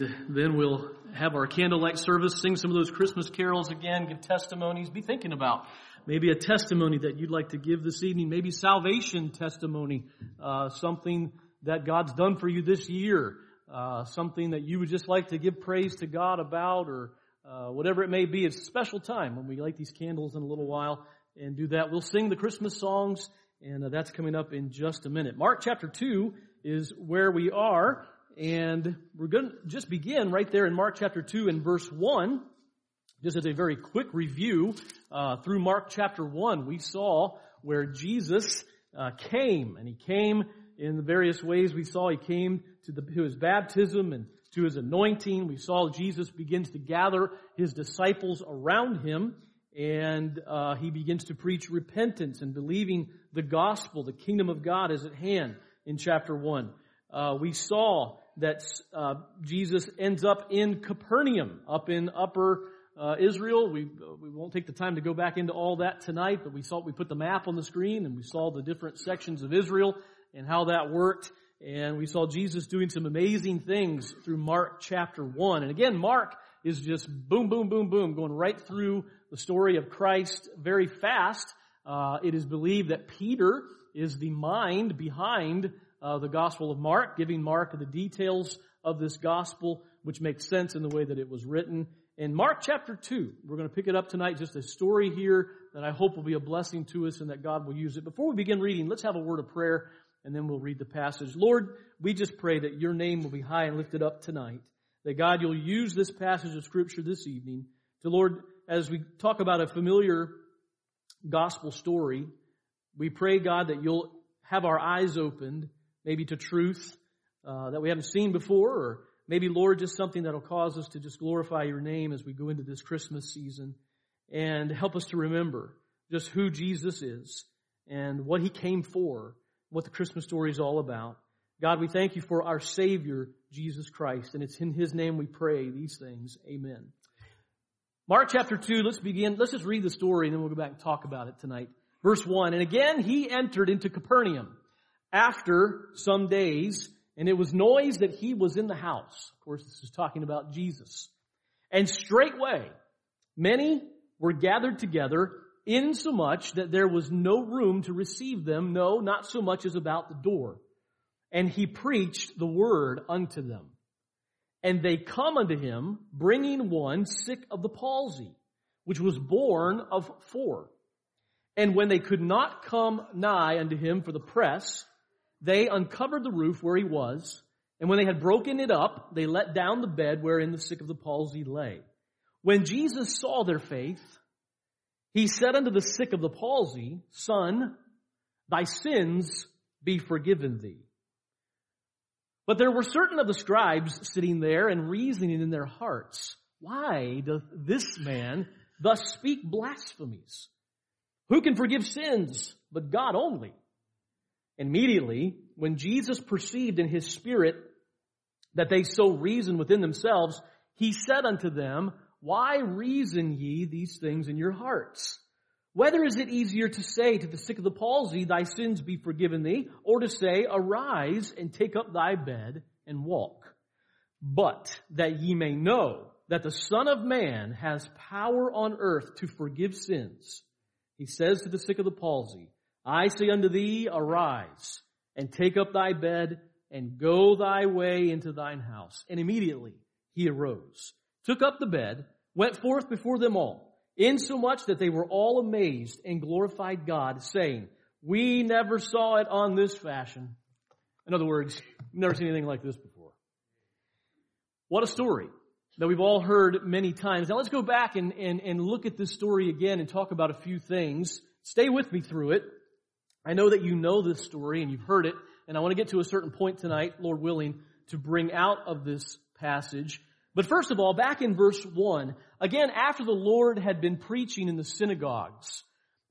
And then we'll have our candlelight service, sing some of those Christmas carols again, give testimonies. Be thinking about maybe a testimony that you'd like to give this evening, maybe salvation testimony, uh, something that God's done for you this year, uh, something that you would just like to give praise to God about, or uh, whatever it may be. It's a special time when we light these candles in a little while and do that. We'll sing the Christmas songs, and uh, that's coming up in just a minute. Mark chapter 2 is where we are. And we're going to just begin right there in Mark chapter 2 and verse 1. Just as a very quick review, uh, through Mark chapter 1, we saw where Jesus uh, came, and he came in the various ways we saw. He came to, the, to his baptism and to his anointing. We saw Jesus begins to gather his disciples around him, and uh, he begins to preach repentance and believing the gospel. The kingdom of God is at hand in chapter 1. Uh, we saw that uh, Jesus ends up in Capernaum, up in Upper uh, Israel. We we won't take the time to go back into all that tonight, but we saw we put the map on the screen and we saw the different sections of Israel and how that worked. And we saw Jesus doing some amazing things through Mark chapter one. And again, Mark is just boom, boom, boom, boom, going right through the story of Christ very fast. Uh, it is believed that Peter is the mind behind uh, the Gospel of Mark, giving Mark the details of this Gospel, which makes sense in the way that it was written. In Mark chapter 2, we're going to pick it up tonight, just a story here that I hope will be a blessing to us and that God will use it. Before we begin reading, let's have a word of prayer and then we'll read the passage. Lord, we just pray that your name will be high and lifted up tonight. That God, you'll use this passage of scripture this evening to Lord, as we talk about a familiar gospel story, we pray God that you'll have our eyes opened maybe to truth uh, that we haven't seen before, or maybe, Lord, just something that'll cause us to just glorify your name as we go into this Christmas season and help us to remember just who Jesus is and what he came for, what the Christmas story is all about. God, we thank you for our Savior, Jesus Christ, and it's in his name we pray these things. Amen. Mark chapter 2, let's begin. Let's just read the story and then we'll go back and talk about it tonight. Verse 1, and again he entered into Capernaum after some days, and it was noise that he was in the house. Of course, this is talking about Jesus. And straightway, many were gathered together, insomuch that there was no room to receive them, no, not so much as about the door. And he preached the word unto them. And they come unto him, bringing one sick of the palsy, which was borne of four. And when they could not come nigh unto him for the press, they uncovered the roof where he was, and when they had broken it up, they let down the bed wherein the sick of the palsy lay. When Jesus saw their faith, he said unto the sick of the palsy, Son, thy sins be forgiven thee. But there were certain of the scribes sitting there and reasoning in their hearts, Why doth this man thus speak blasphemies? Who can forgive sins but God only? Immediately, when Jesus perceived in his spirit that they so reasoned within themselves, he said unto them, Why reason ye these things in your hearts? Whether is it easier to say to the sick of the palsy, Thy sins be forgiven thee, or to say, Arise and take up thy bed and walk? But that ye may know that the Son of Man has power on earth to forgive sins, he says to the sick of the palsy, I say unto thee, arise and take up thy bed and go thy way into thine house. And immediately he arose, took up the bed, went forth before them all, insomuch that they were all amazed and glorified God, saying, we never saw it on this fashion. In other words, never seen anything like this before. What a story that we've all heard many times. Now let's go back and, and, and look at this story again and talk about a few things. Stay with me through it. I know that you know this story and you've heard it, and I want to get to a certain point tonight, Lord willing, to bring out of this passage. But first of all, back in verse 1, again, after the Lord had been preaching in the synagogues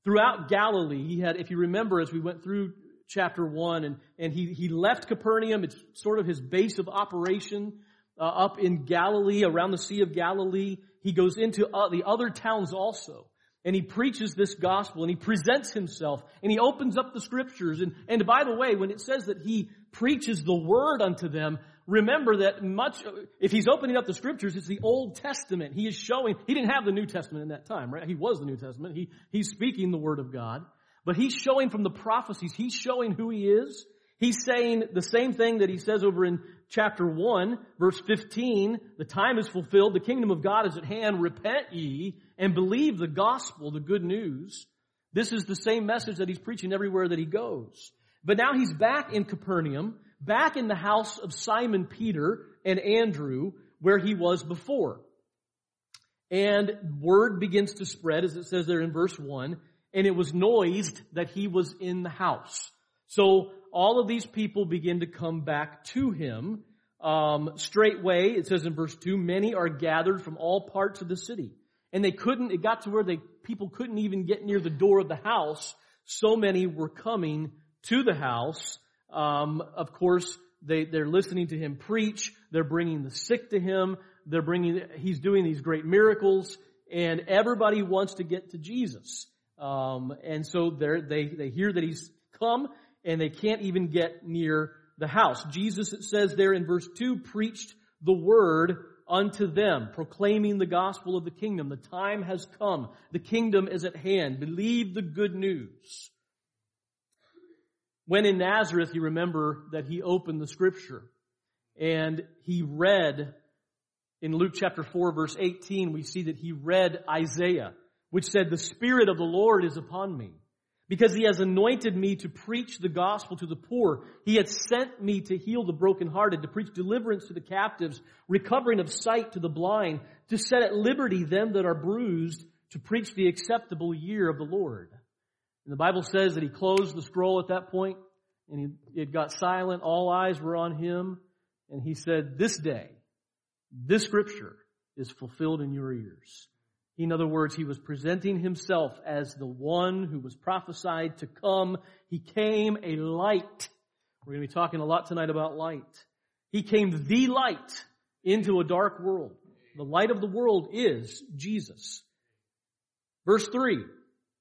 throughout Galilee, he had, if you remember as we went through chapter 1, and, and he, he left Capernaum, it's sort of his base of operation uh, up in Galilee, around the Sea of Galilee. He goes into uh, the other towns also and he preaches this gospel and he presents himself and he opens up the scriptures. And, and by the way, when it says that he preaches the word unto them, remember that much, if he's opening up the scriptures, it's the Old Testament. He is showing, he didn't have the New Testament in that time, right? He was the New Testament. He, he's speaking the Word of God. But he's showing from the prophecies, he's showing who he is. He's saying the same thing that he says over in chapter 1, verse 15. The time is fulfilled. The kingdom of God is at hand. Repent ye and believe the gospel, the good news. This is the same message that he's preaching everywhere that he goes. But now he's back in Capernaum, back in the house of Simon Peter and Andrew, where he was before. And word begins to spread, as it says there in verse 1, and it was noised that he was in the house. So all of these people begin to come back to him. Um, straightway, it says in verse 2, many are gathered from all parts of the city. And they couldn't, it got to where they, people couldn't even get near the door of the house. So many were coming to the house. Um, of course, they, they're listening to him preach. They're bringing the sick to him. They're bringing, he's doing these great miracles and everybody wants to get to Jesus. Um, and so they they hear that he's come and they can't even get near the house. Jesus, it says there in verse 2, preached the word unto them, proclaiming the gospel of the kingdom. The time has come. The kingdom is at hand. Believe the good news. When in Nazareth, you remember that he opened the scripture and he read in Luke chapter 4 verse 18, we see that he read Isaiah, which said, the Spirit of the Lord is upon me because he has anointed me to preach the gospel to the poor. He has sent me to heal the brokenhearted, to preach deliverance to the captives, recovering of sight to the blind, to set at liberty them that are bruised, to preach the acceptable year of the Lord. And the Bible says that he closed the scroll at that point and he, it got silent. All eyes were on him. And he said, this day, this scripture is fulfilled in your ears. In other words, he was presenting himself as the one who was prophesied to come. He came a light. We're going to be talking a lot tonight about light. He came the light into a dark world. The light of the world is Jesus. Verse 3.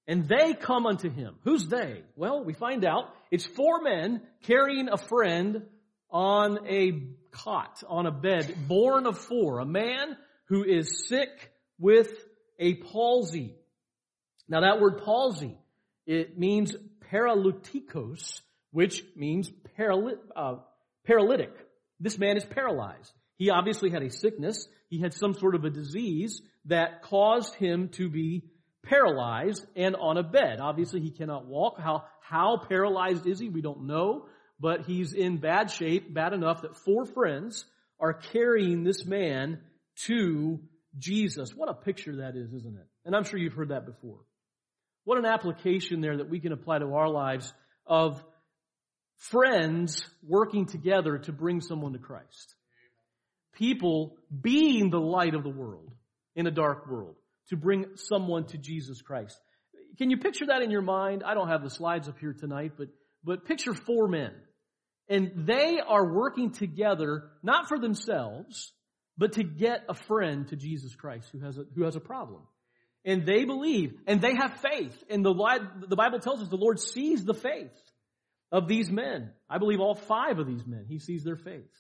And they come unto him. Who's they? Well, we find out it's four men carrying a friend on a cot, on a bed, borne of four. A man who is sick with a palsy. Now that word palsy, it means paralytikos, which means uh, paralytic. This man is paralyzed. He obviously had a sickness. He had some sort of a disease that caused him to be paralyzed and on a bed. Obviously he cannot walk. How, how paralyzed is he? We don't know, but he's in bad shape, bad enough that four friends are carrying this man to Jesus. What a picture that is, isn't it? And I'm sure you've heard that before. What an application there that we can apply to our lives of friends working together to bring someone to Christ. People being the light of the world in a dark world to bring someone to Jesus Christ. Can you picture that in your mind? I don't have the slides up here tonight, but, but picture four men. And they are working together, not for themselves, but to get a friend to Jesus Christ who has a, who has a problem. And they believe, and they have faith. And the, the Bible tells us the Lord sees the faith of these men. I believe all five of these men, He sees their faith.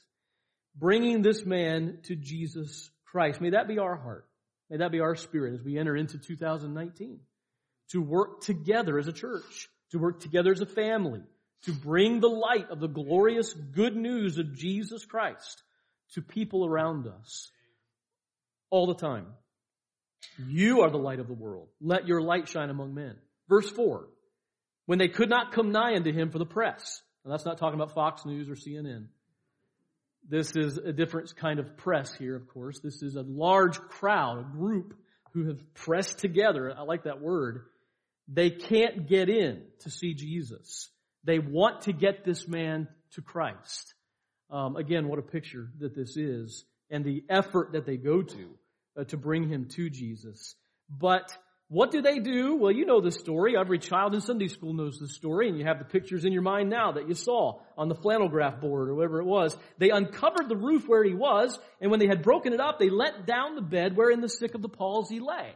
Bringing this man to Jesus Christ. May that be our heart. May that be our spirit as we enter into 2019. To work together as a church. To work together as a family. To bring the light of the glorious good news of Jesus Christ to people around us all the time. You are the light of the world. Let your light shine among men. Verse 4. When they could not come nigh unto him for the press. And that's not talking about Fox News or CNN. This is a different kind of press here, of course. This is a large crowd, a group who have pressed together. I like that word. They can't get in to see Jesus. They want to get this man to Christ. Um, again, what a picture that this is and the effort that they go to uh, to bring him to Jesus. But what do they do? Well, you know the story. Every child in Sunday school knows the story, and you have the pictures in your mind now that you saw on the flannel graph board or whatever it was. They uncovered the roof where he was, and when they had broken it up, they let down the bed wherein the sick of the palsy lay.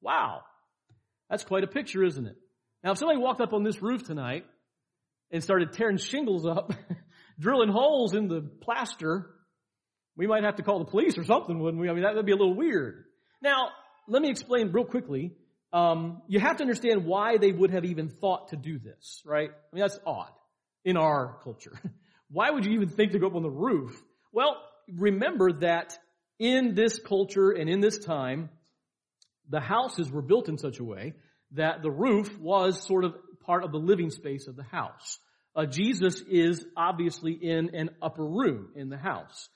Wow. That's quite a picture, isn't it? Now, if somebody walked up on this roof tonight and started tearing shingles up drilling holes in the plaster, we might have to call the police or something, wouldn't we? I mean, that would be a little weird. Now, let me explain real quickly. Um, you have to understand why they would have even thought to do this, right? I mean, that's odd in our culture. why would you even think to go up on the roof? Well, remember that in this culture and in this time, the houses were built in such a way that the roof was sort of part of the living space of the house. Uh, Jesus is obviously in an upper room in the house.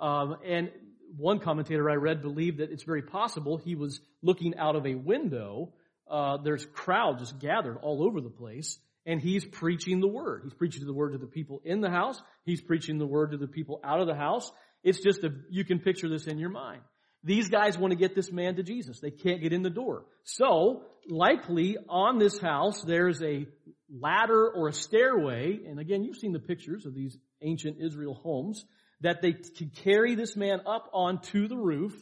Um, and one commentator I read believed that it's very possible he was looking out of a window. Uh, there's crowd just gathered all over the place, and he's preaching the word. He's preaching the word to the people in the house. He's preaching the word to the people out of the house. It's just a, you can picture this in your mind. These guys want to get this man to Jesus. They can't get in the door. So, likely on this house, there's a ladder or a stairway. And again, you've seen the pictures of these ancient Israel homes that they could carry this man up onto the roof.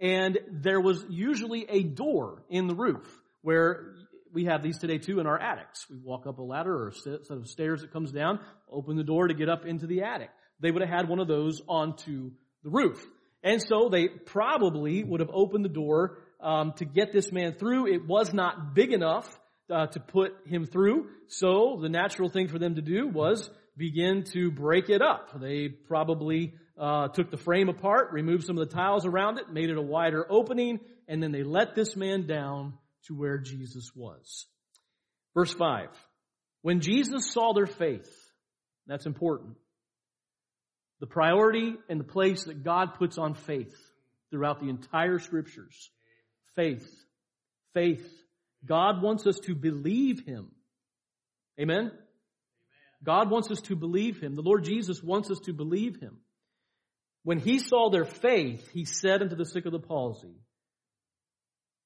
And there was usually a door in the roof where we have these today too in our attics. We walk up a ladder or a set of stairs that comes down, open the door to get up into the attic. They would have had one of those onto the roof. And so they probably would have opened the door um, to get this man through. It was not big enough uh, to put him through. So the natural thing for them to do was begin to break it up. They probably uh, took the frame apart, removed some of the tiles around it, made it a wider opening, and then they let this man down to where Jesus was. Verse 5. When Jesus saw their faith, that's important. The priority and the place that God puts on faith throughout the entire scriptures. Faith. Faith. God wants us to believe Him. Amen? God wants us to believe Him. The Lord Jesus wants us to believe Him. When He saw their faith, He said unto the sick of the palsy,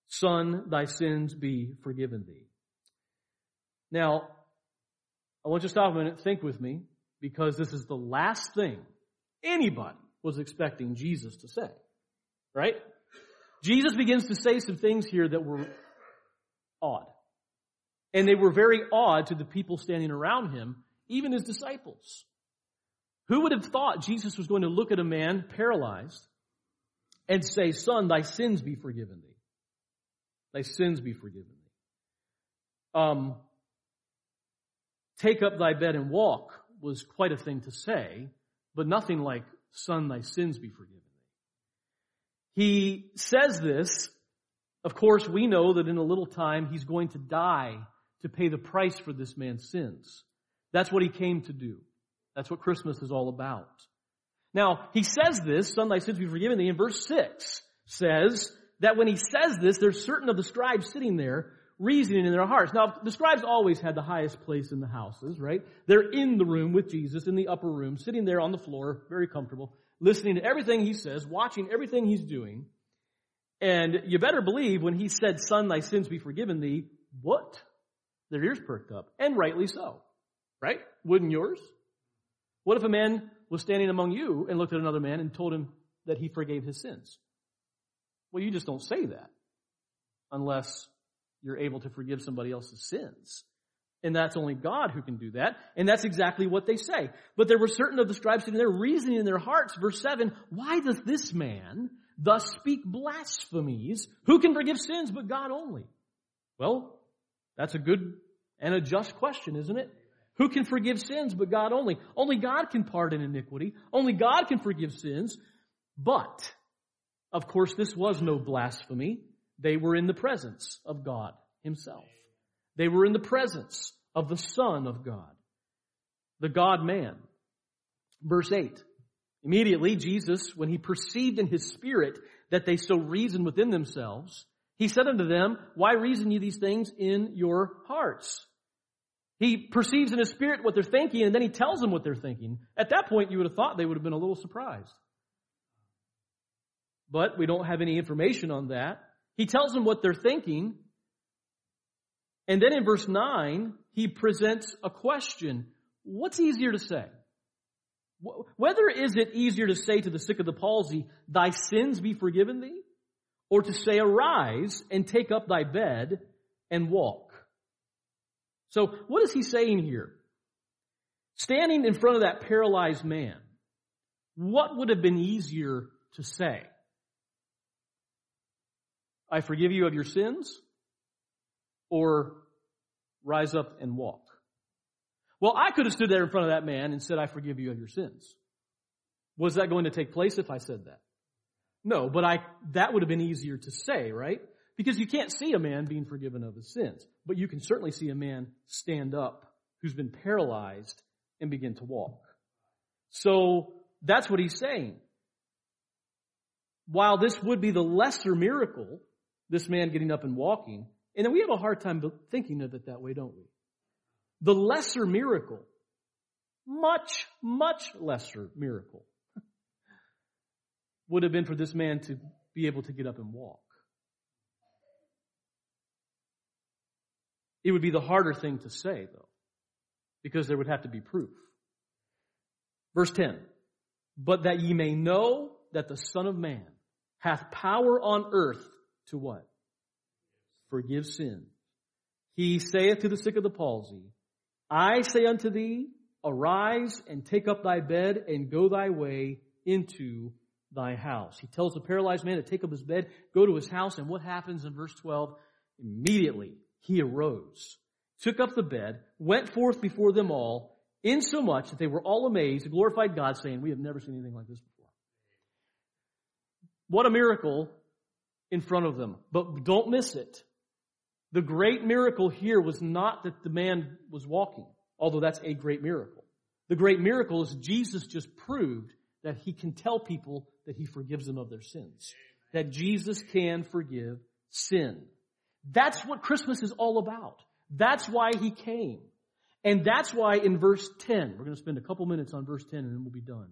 Son, thy sins be forgiven thee. Now, I want you to stop a minute, think with me, because this is the last thing anybody was expecting Jesus to say. Right? Jesus begins to say some things here that were odd. And they were very odd to the people standing around him, even his disciples. Who would have thought Jesus was going to look at a man paralyzed and say, Son, thy sins be forgiven thee? Thy sins be forgiven thee. Um, take up thy bed and walk was quite a thing to say, but nothing like, Son, thy sins be forgiven thee. He says this. Of course, we know that in a little time he's going to die to pay the price for this man's sins. That's what he came to do. That's what Christmas is all about. Now, he says this, son, thy sins be forgiven thee, in verse 6 says that when he says this, there's certain of the scribes sitting there reasoning in their hearts. Now, the scribes always had the highest place in the houses, right? They're in the room with Jesus, in the upper room, sitting there on the floor, very comfortable, listening to everything he says, watching everything he's doing. And you better believe when he said, son, thy sins be forgiven thee, what? Their ears perked up. And rightly so. Right? Wouldn't yours? What if a man was standing among you and looked at another man and told him that he forgave his sins? Well, you just don't say that unless you're able to forgive somebody else's sins. And that's only God who can do that. And that's exactly what they say. But there were certain of the scribes sitting there reasoning in their hearts, verse 7, why does this man thus speak blasphemies? Who can forgive sins but God only? Well, that's a good and a just question, isn't it? Who can forgive sins but God only? Only God can pardon iniquity. Only God can forgive sins. But, of course, this was no blasphemy. They were in the presence of God Himself. They were in the presence of the Son of God, the God man. Verse 8. Immediately, Jesus, when he perceived in his spirit that they so reasoned within themselves, he said unto them, Why reason ye these things in your hearts? He perceives in his spirit what they're thinking, and then he tells them what they're thinking. At that point, you would have thought they would have been a little surprised. But we don't have any information on that. He tells them what they're thinking. And then in verse 9, he presents a question. What's easier to say? Whether is it easier to say to the sick of the palsy, thy sins be forgiven thee? Or to say, arise and take up thy bed and walk. So what is he saying here? Standing in front of that paralyzed man, what would have been easier to say? I forgive you of your sins? Or rise up and walk? Well, I could have stood there in front of that man and said, I forgive you of your sins. Was that going to take place if I said that? No, but I, that would have been easier to say, right? Because you can't see a man being forgiven of his sins, but you can certainly see a man stand up who's been paralyzed and begin to walk. So that's what he's saying. While this would be the lesser miracle, this man getting up and walking, and then we have a hard time thinking of it that way, don't we? The lesser miracle, much, much lesser miracle, would have been for this man to be able to get up and walk. It would be the harder thing to say, though, because there would have to be proof. Verse 10 But that ye may know that the Son of Man hath power on earth to what? Forgive sin. He saith to the sick of the palsy, I say unto thee, arise and take up thy bed and go thy way into thy house. He tells the paralyzed man to take up his bed, go to his house, and what happens in verse 12? Immediately he arose, took up the bed, went forth before them all, insomuch that they were all amazed, and glorified God, saying, We have never seen anything like this before. What a miracle in front of them. But don't miss it. The great miracle here was not that the man was walking, although that's a great miracle. The great miracle is Jesus just proved that he can tell people that he forgives them of their sins. That Jesus can forgive sin. That's what Christmas is all about. That's why he came. And that's why in verse 10, we're going to spend a couple minutes on verse 10 and then we'll be done.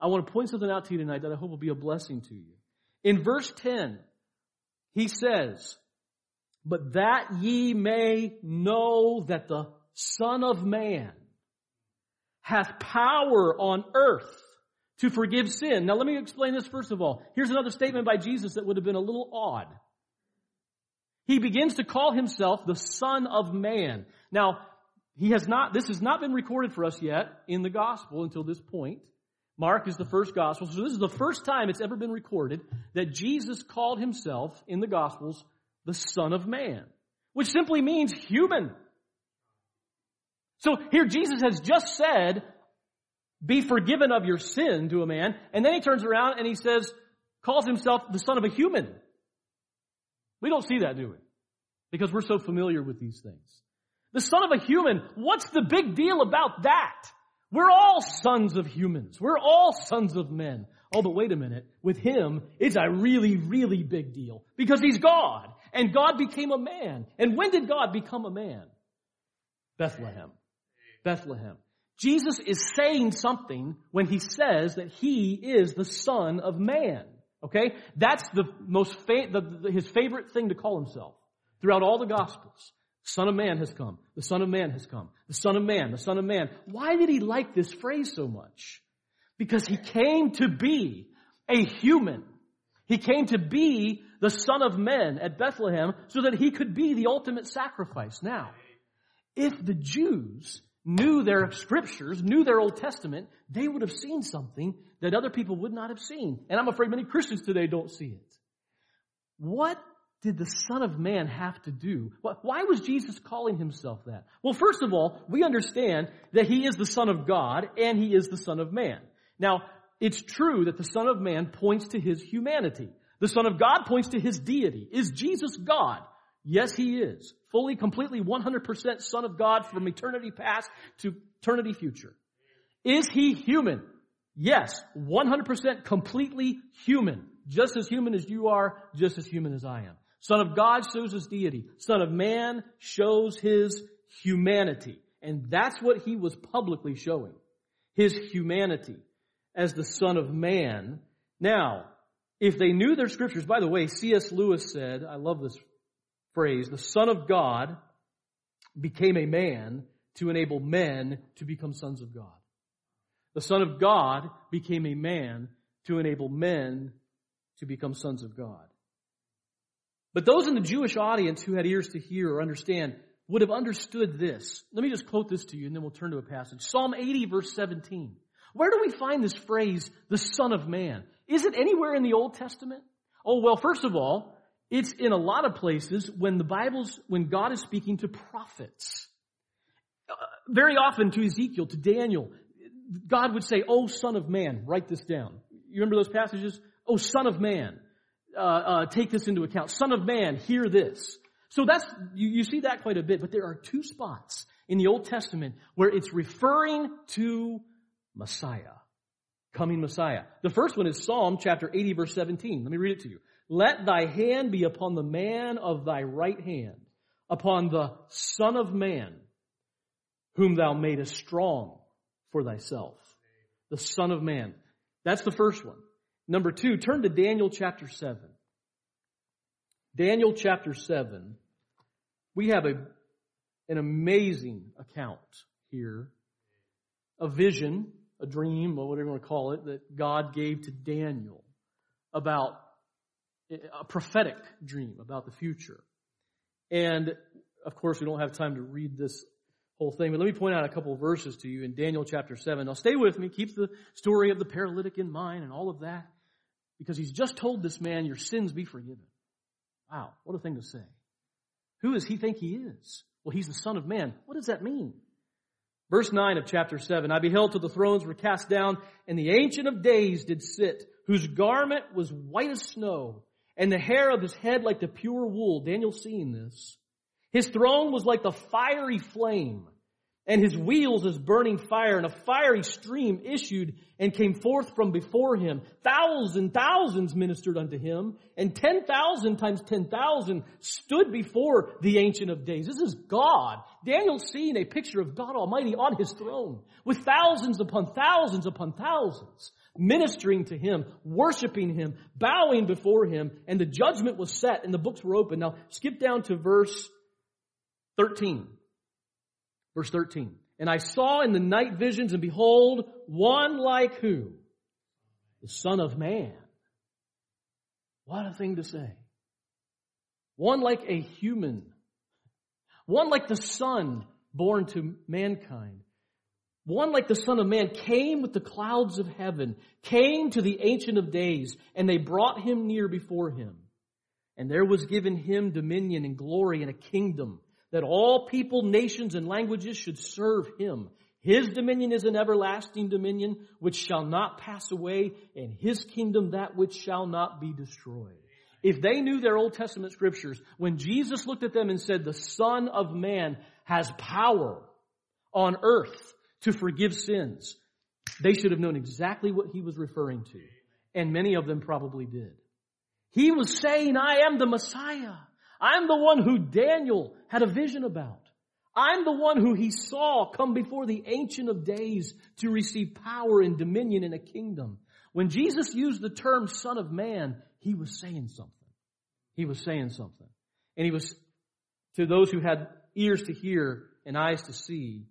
I want to point something out to you tonight that I hope will be a blessing to you. In verse 10, he says, but that ye may know that the Son of Man hath power on earth to forgive sin. Now let me explain this first of all. Here's another statement by Jesus that would have been a little odd. He begins to call himself the Son of Man. Now, he has not, this has not been recorded for us yet in the gospel until this point. Mark is the first gospel. So this is the first time it's ever been recorded that Jesus called himself in the gospels the Son of Man, which simply means human. So here Jesus has just said, be forgiven of your sin to a man, and then he turns around and he says, calls himself the son of a human. We don't see that, do we? Because we're so familiar with these things. The son of a human, what's the big deal about that? We're all sons of humans. We're all sons of men. Oh, but wait a minute. With him, it's a really, really big deal because he's God and God became a man. And when did God become a man? Bethlehem. Bethlehem. Jesus is saying something when he says that he is the son of man. Okay? That's the most, fa- the, the, his favorite thing to call himself throughout all the gospels. Son of man has come. The son of man has come. The son of man, the son of man. Why did he like this phrase so much? Because he came to be a human. He came to be the son of Man at Bethlehem so that he could be the ultimate sacrifice. Now, if the Jews knew their scriptures, knew their Old Testament, they would have seen something that other people would not have seen. And I'm afraid many Christians today don't see it. What did the Son of Man have to do? Why was Jesus calling himself that? Well, first of all, we understand that he is the Son of God and he is the Son of Man. Now, it's true that the Son of Man points to his humanity. The Son of God points to his deity. Is Jesus God? Yes, he is. Fully, completely, 100% Son of God from eternity past to eternity future. Is he human? Yes, 100% completely human. Just as human as you are, just as human as I am. Son of God shows his deity. Son of man shows his humanity. And that's what he was publicly showing. His humanity as the Son of Man. Now, if they knew their scriptures, by the way, C.S. Lewis said, I love this phrase, the Son of God became a man to enable men to become sons of God. The Son of God became a man to enable men to become sons of God. But those in the Jewish audience who had ears to hear or understand, would have understood this. Let me just quote this to you and then we'll turn to a passage. Psalm 80 verse 17. Where do we find this phrase, the Son of Man? Is it anywhere in the Old Testament? Oh, well, first of all, it's in a lot of places when the Bible's, when God is speaking to prophets. Uh, very often to Ezekiel, to Daniel, God would say, Oh, son of man, write this down. You remember those passages? Oh, son of man, uh, uh, take this into account. Son of man, hear this. So that's, you, you see that quite a bit, but there are two spots in the Old Testament where it's referring to Messiah. Coming Messiah. The first one is Psalm chapter 80 verse 17. Let me read it to you. Let thy hand be upon the man of thy right hand, upon the son of man, whom thou madest strong for thyself. The son of man. That's the first one. Number two, turn to Daniel chapter 7. Daniel chapter 7 we have a, an amazing account here, a vision, a dream, or whatever you want to call it, that God gave to Daniel about a prophetic dream about the future. And of course, we don't have time to read this whole thing, but let me point out a couple verses to you in Daniel chapter 7. Now stay with me, keep the story of the paralytic in mind and all of that, because he's just told this man, your sins be forgiven. Wow, what a thing to say. Who does he think he is? Well, he's the Son of Man. What does that mean? Verse 9 of chapter 7, I beheld till the thrones were cast down, and the Ancient of Days did sit, whose garment was white as snow, and the hair of his head like the pure wool. Daniel seeing this. His throne was like the fiery flame, and his wheels as burning fire, and a fiery stream issued and came forth from before him. Thousands thousands ministered unto him, and ten thousand times ten thousand stood before the Ancient of Days. This is God. Daniel's seeing a picture of God Almighty on his throne, with thousands upon thousands upon thousands, ministering to him, worshiping him, bowing before him, and the judgment was set, and the books were open. Now, skip down to verse 13. Verse 13. And I saw in the night visions, and behold, one like who? The Son of Man. What a thing to say. One like a human. One like the Son born to mankind. One like the Son of Man came with the clouds of heaven, came to the Ancient of Days, and they brought him near before him. And there was given him dominion and glory and a kingdom that all people, nations, and languages should serve him. His dominion is an everlasting dominion which shall not pass away, and his kingdom that which shall not be destroyed. If they knew their Old Testament scriptures, when Jesus looked at them and said, the Son of Man has power on earth to forgive sins, they should have known exactly what he was referring to. And many of them probably did. He was saying, I am the Messiah. I'm the one who Daniel had a vision about. I'm the one who he saw come before the Ancient of Days to receive power and dominion in a kingdom. When Jesus used the term Son of Man, he was saying something. He was saying something. And he was, to those who had ears to hear and eyes to see,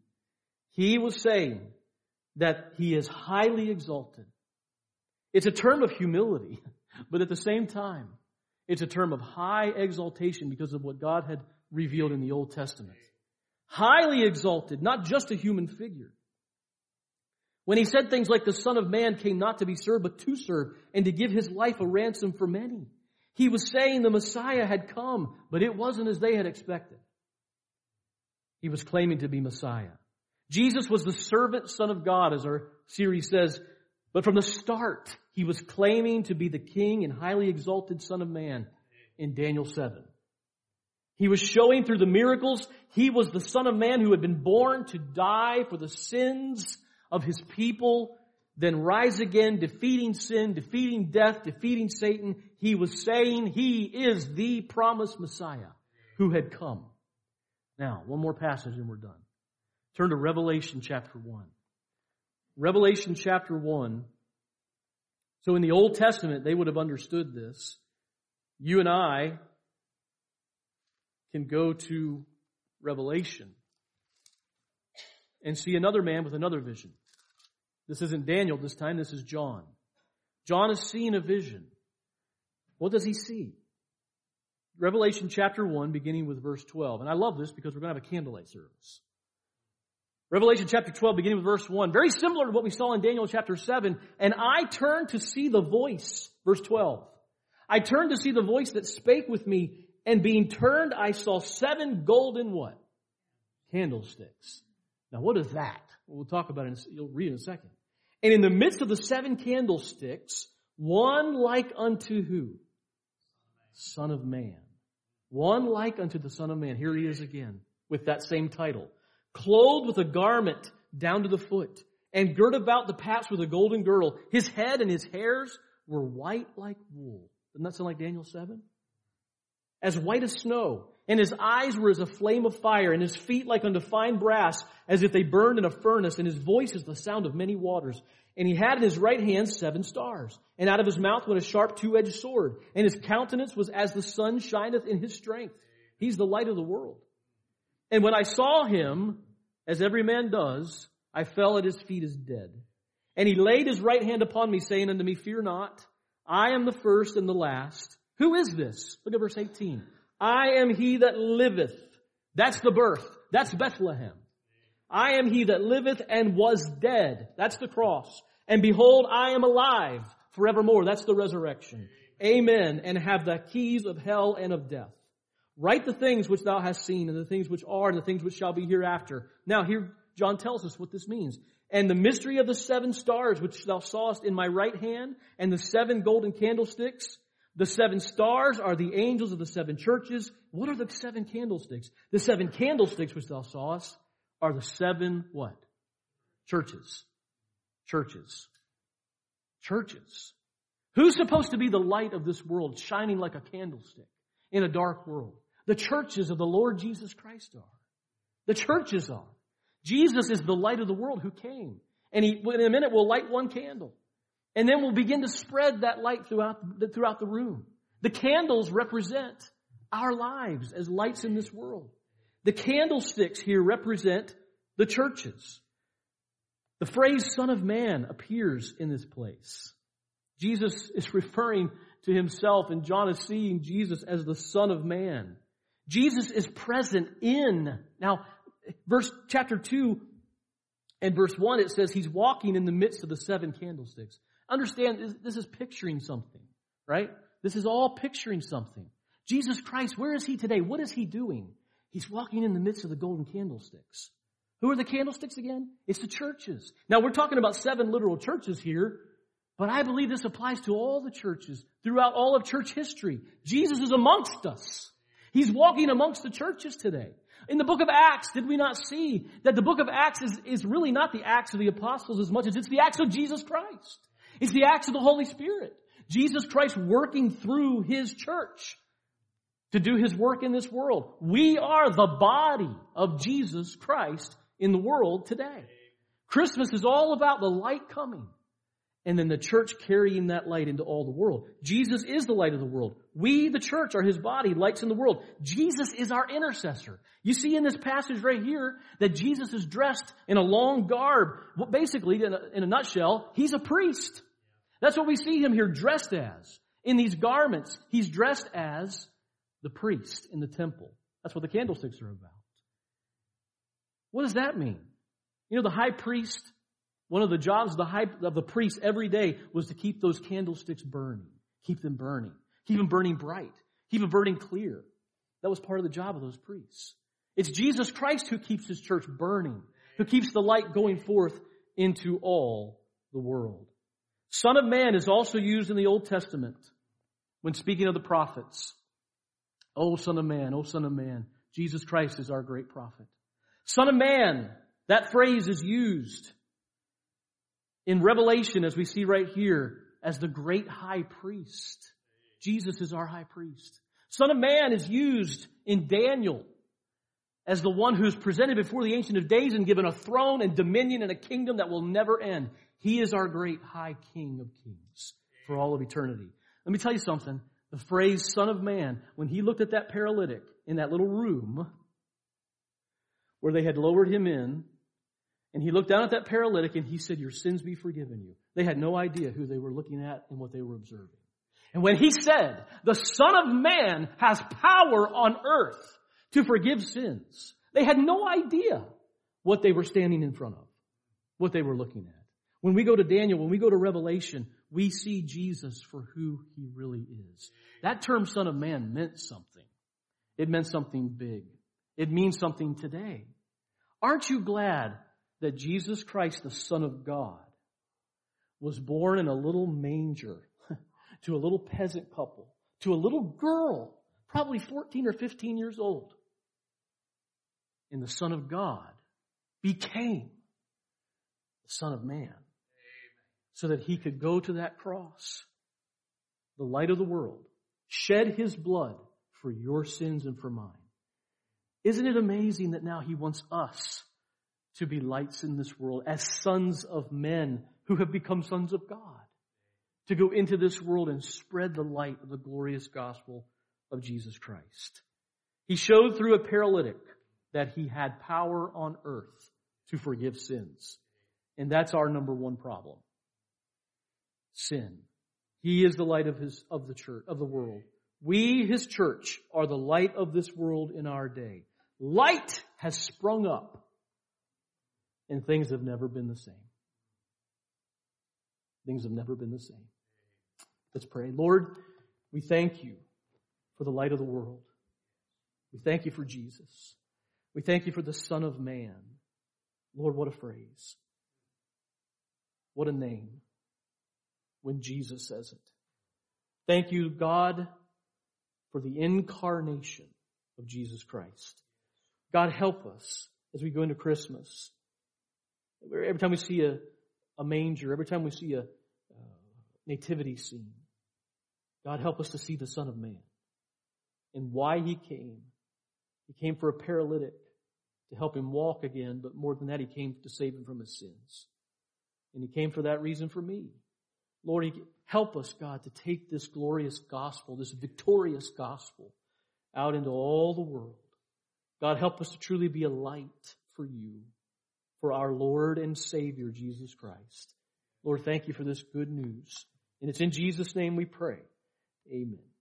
he was saying that he is highly exalted. It's a term of humility, but at the same time, it's a term of high exaltation because of what God had revealed in the Old Testament. Highly exalted, not just a human figure. When he said things like the Son of Man came not to be served, but to serve, and to give his life a ransom for many. He was saying the Messiah had come, but it wasn't as they had expected. He was claiming to be Messiah. Jesus was the servant son of God, as our series says, but from the start, he was claiming to be the king and highly exalted son of man in Daniel 7. He was showing through the miracles he was the son of man who had been born to die for the sins of his people, then rise again, defeating sin, defeating death, defeating Satan. He was saying he is the promised Messiah who had come. Now, one more passage and we're done. Turn to Revelation chapter 1. Revelation chapter 1. So in the Old Testament, they would have understood this. You and I can go to Revelation and see another man with another vision. This isn't Daniel this time, this is John. John is seeing a vision. What does he see? Revelation chapter 1, beginning with verse 12. And I love this because we're going to have a candlelight service. Revelation chapter 12, beginning with verse 1. Very similar to what we saw in Daniel chapter 7. And I turned to see the voice, verse 12. I turned to see the voice that spake with me, and being turned, I saw seven golden what? Candlesticks. Now what is that? We'll talk about it, you'll read in a second. And in the midst of the seven candlesticks, one like unto who? Son of Man. One like unto the Son of Man. Here he is again with that same title. Clothed with a garment down to the foot and girt about the paps with a golden girdle. His head and his hairs were white like wool. Doesn't that sound like Daniel 7? As white as snow. And his eyes were as a flame of fire, and his feet like unto fine brass, as if they burned in a furnace, and his voice is the sound of many waters. And he had in his right hand seven stars. And out of his mouth went a sharp two-edged sword. And his countenance was as the sun shineth in his strength. He's the light of the world. And when I saw him, as every man does, I fell at his feet as dead. And he laid his right hand upon me, saying unto me, Fear not, I am the first and the last. Who is this? Look at verse 18. I am he that liveth. That's the birth. That's Bethlehem. I am he that liveth and was dead. That's the cross. And behold, I am alive forevermore. That's the resurrection. Amen. And have the keys of hell and of death. Write the things which thou hast seen and the things which are and the things which shall be hereafter. Now here John tells us what this means. And the mystery of the seven stars which thou sawest in my right hand and the seven golden candlesticks. The seven stars are the angels of the seven churches. What are the seven candlesticks? The seven candlesticks which thou sawest are the seven what? Churches. Churches. Churches. Who's supposed to be the light of this world, shining like a candlestick in a dark world? The churches of the Lord Jesus Christ are. The churches are. Jesus is the light of the world who came. And he, in a minute, will light one candle. And then we'll begin to spread that light throughout, throughout the room. The candles represent our lives as lights in this world. The candlesticks here represent the churches. The phrase Son of Man appears in this place. Jesus is referring to himself and John is seeing Jesus as the Son of Man. Jesus is present in, now, verse chapter 2 and verse 1, it says he's walking in the midst of the seven candlesticks. Understand, this is picturing something, right? This is all picturing something. Jesus Christ, where is he today? What is he doing? He's walking in the midst of the golden candlesticks. Who are the candlesticks again? It's the churches. Now we're talking about seven literal churches here, but I believe this applies to all the churches throughout all of church history. Jesus is amongst us. He's walking amongst the churches today. In the book of Acts, did we not see that the book of Acts is, is really not the Acts of the apostles as much as it's the Acts of Jesus Christ. It's the Acts of the Holy Spirit. Jesus Christ working through His church to do His work in this world. We are the body of Jesus Christ in the world today. Christmas is all about the light coming and then the church carrying that light into all the world. Jesus is the light of the world. We, the church, are his body, lights in the world. Jesus is our intercessor. You see in this passage right here that Jesus is dressed in a long garb. Well, basically, in a, in a nutshell, he's a priest. That's what we see him here dressed as. In these garments, he's dressed as the priest in the temple. That's what the candlesticks are about. What does that mean? You know, the high priest one of the jobs of the, high, of the priest every day was to keep those candlesticks burning, keep them burning, keep them burning bright, keep them burning clear. That was part of the job of those priests. It's Jesus Christ who keeps his church burning, who keeps the light going forth into all the world. Son of Man is also used in the Old Testament when speaking of the prophets. Oh, Son of Man, oh, Son of Man, Jesus Christ is our great prophet. Son of Man, that phrase is used in Revelation, as we see right here, as the great high priest. Jesus is our high priest. Son of Man is used in Daniel as the one who is presented before the Ancient of Days and given a throne and dominion and a kingdom that will never end. He is our great high king of kings for all of eternity. Let me tell you something. The phrase son of man, when he looked at that paralytic in that little room where they had lowered him in, and he looked down at that paralytic and he said, Your sins be forgiven you. They had no idea who they were looking at and what they were observing. And when he said, the Son of Man has power on earth to forgive sins, they had no idea what they were standing in front of, what they were looking at. When we go to Daniel, when we go to Revelation, we see Jesus for who he really is. That term Son of Man meant something. It meant something big. It means something today. Aren't you glad that Jesus Christ, the Son of God, was born in a little manger to a little peasant couple, to a little girl, probably 14 or 15 years old. And the Son of God became the Son of Man so that he could go to that cross, the light of the world, shed his blood for your sins and for mine. Isn't it amazing that now he wants us to be lights in this world as sons of men who have become sons of God? To go into this world and spread the light of the glorious gospel of Jesus Christ. He showed through a paralytic that he had power on earth to forgive sins. And that's our number one problem. Sin. He is the light of his, of the church, of the world. We, his church, are the light of this world in our day. Light has sprung up and things have never been the same. Things have never been the same. Let's pray. Lord, we thank you for the light of the world. We thank you for Jesus. We thank you for the Son of Man. Lord, what a phrase. What a name when Jesus says it. Thank you, God, for the incarnation of Jesus Christ. God, help us as we go into Christmas. Every time we see a, a manger, every time we see a uh, nativity scene, God, help us to see the Son of Man and why He came. He came for a paralytic to help him walk again, but more than that, He came to save him from his sins. And He came for that reason for me. Lord, help us, God, to take this glorious gospel, this victorious gospel, out into all the world. God, help us to truly be a light for you, for our Lord and Savior, Jesus Christ. Lord, thank you for this good news. And it's in Jesus' name we pray. Amen.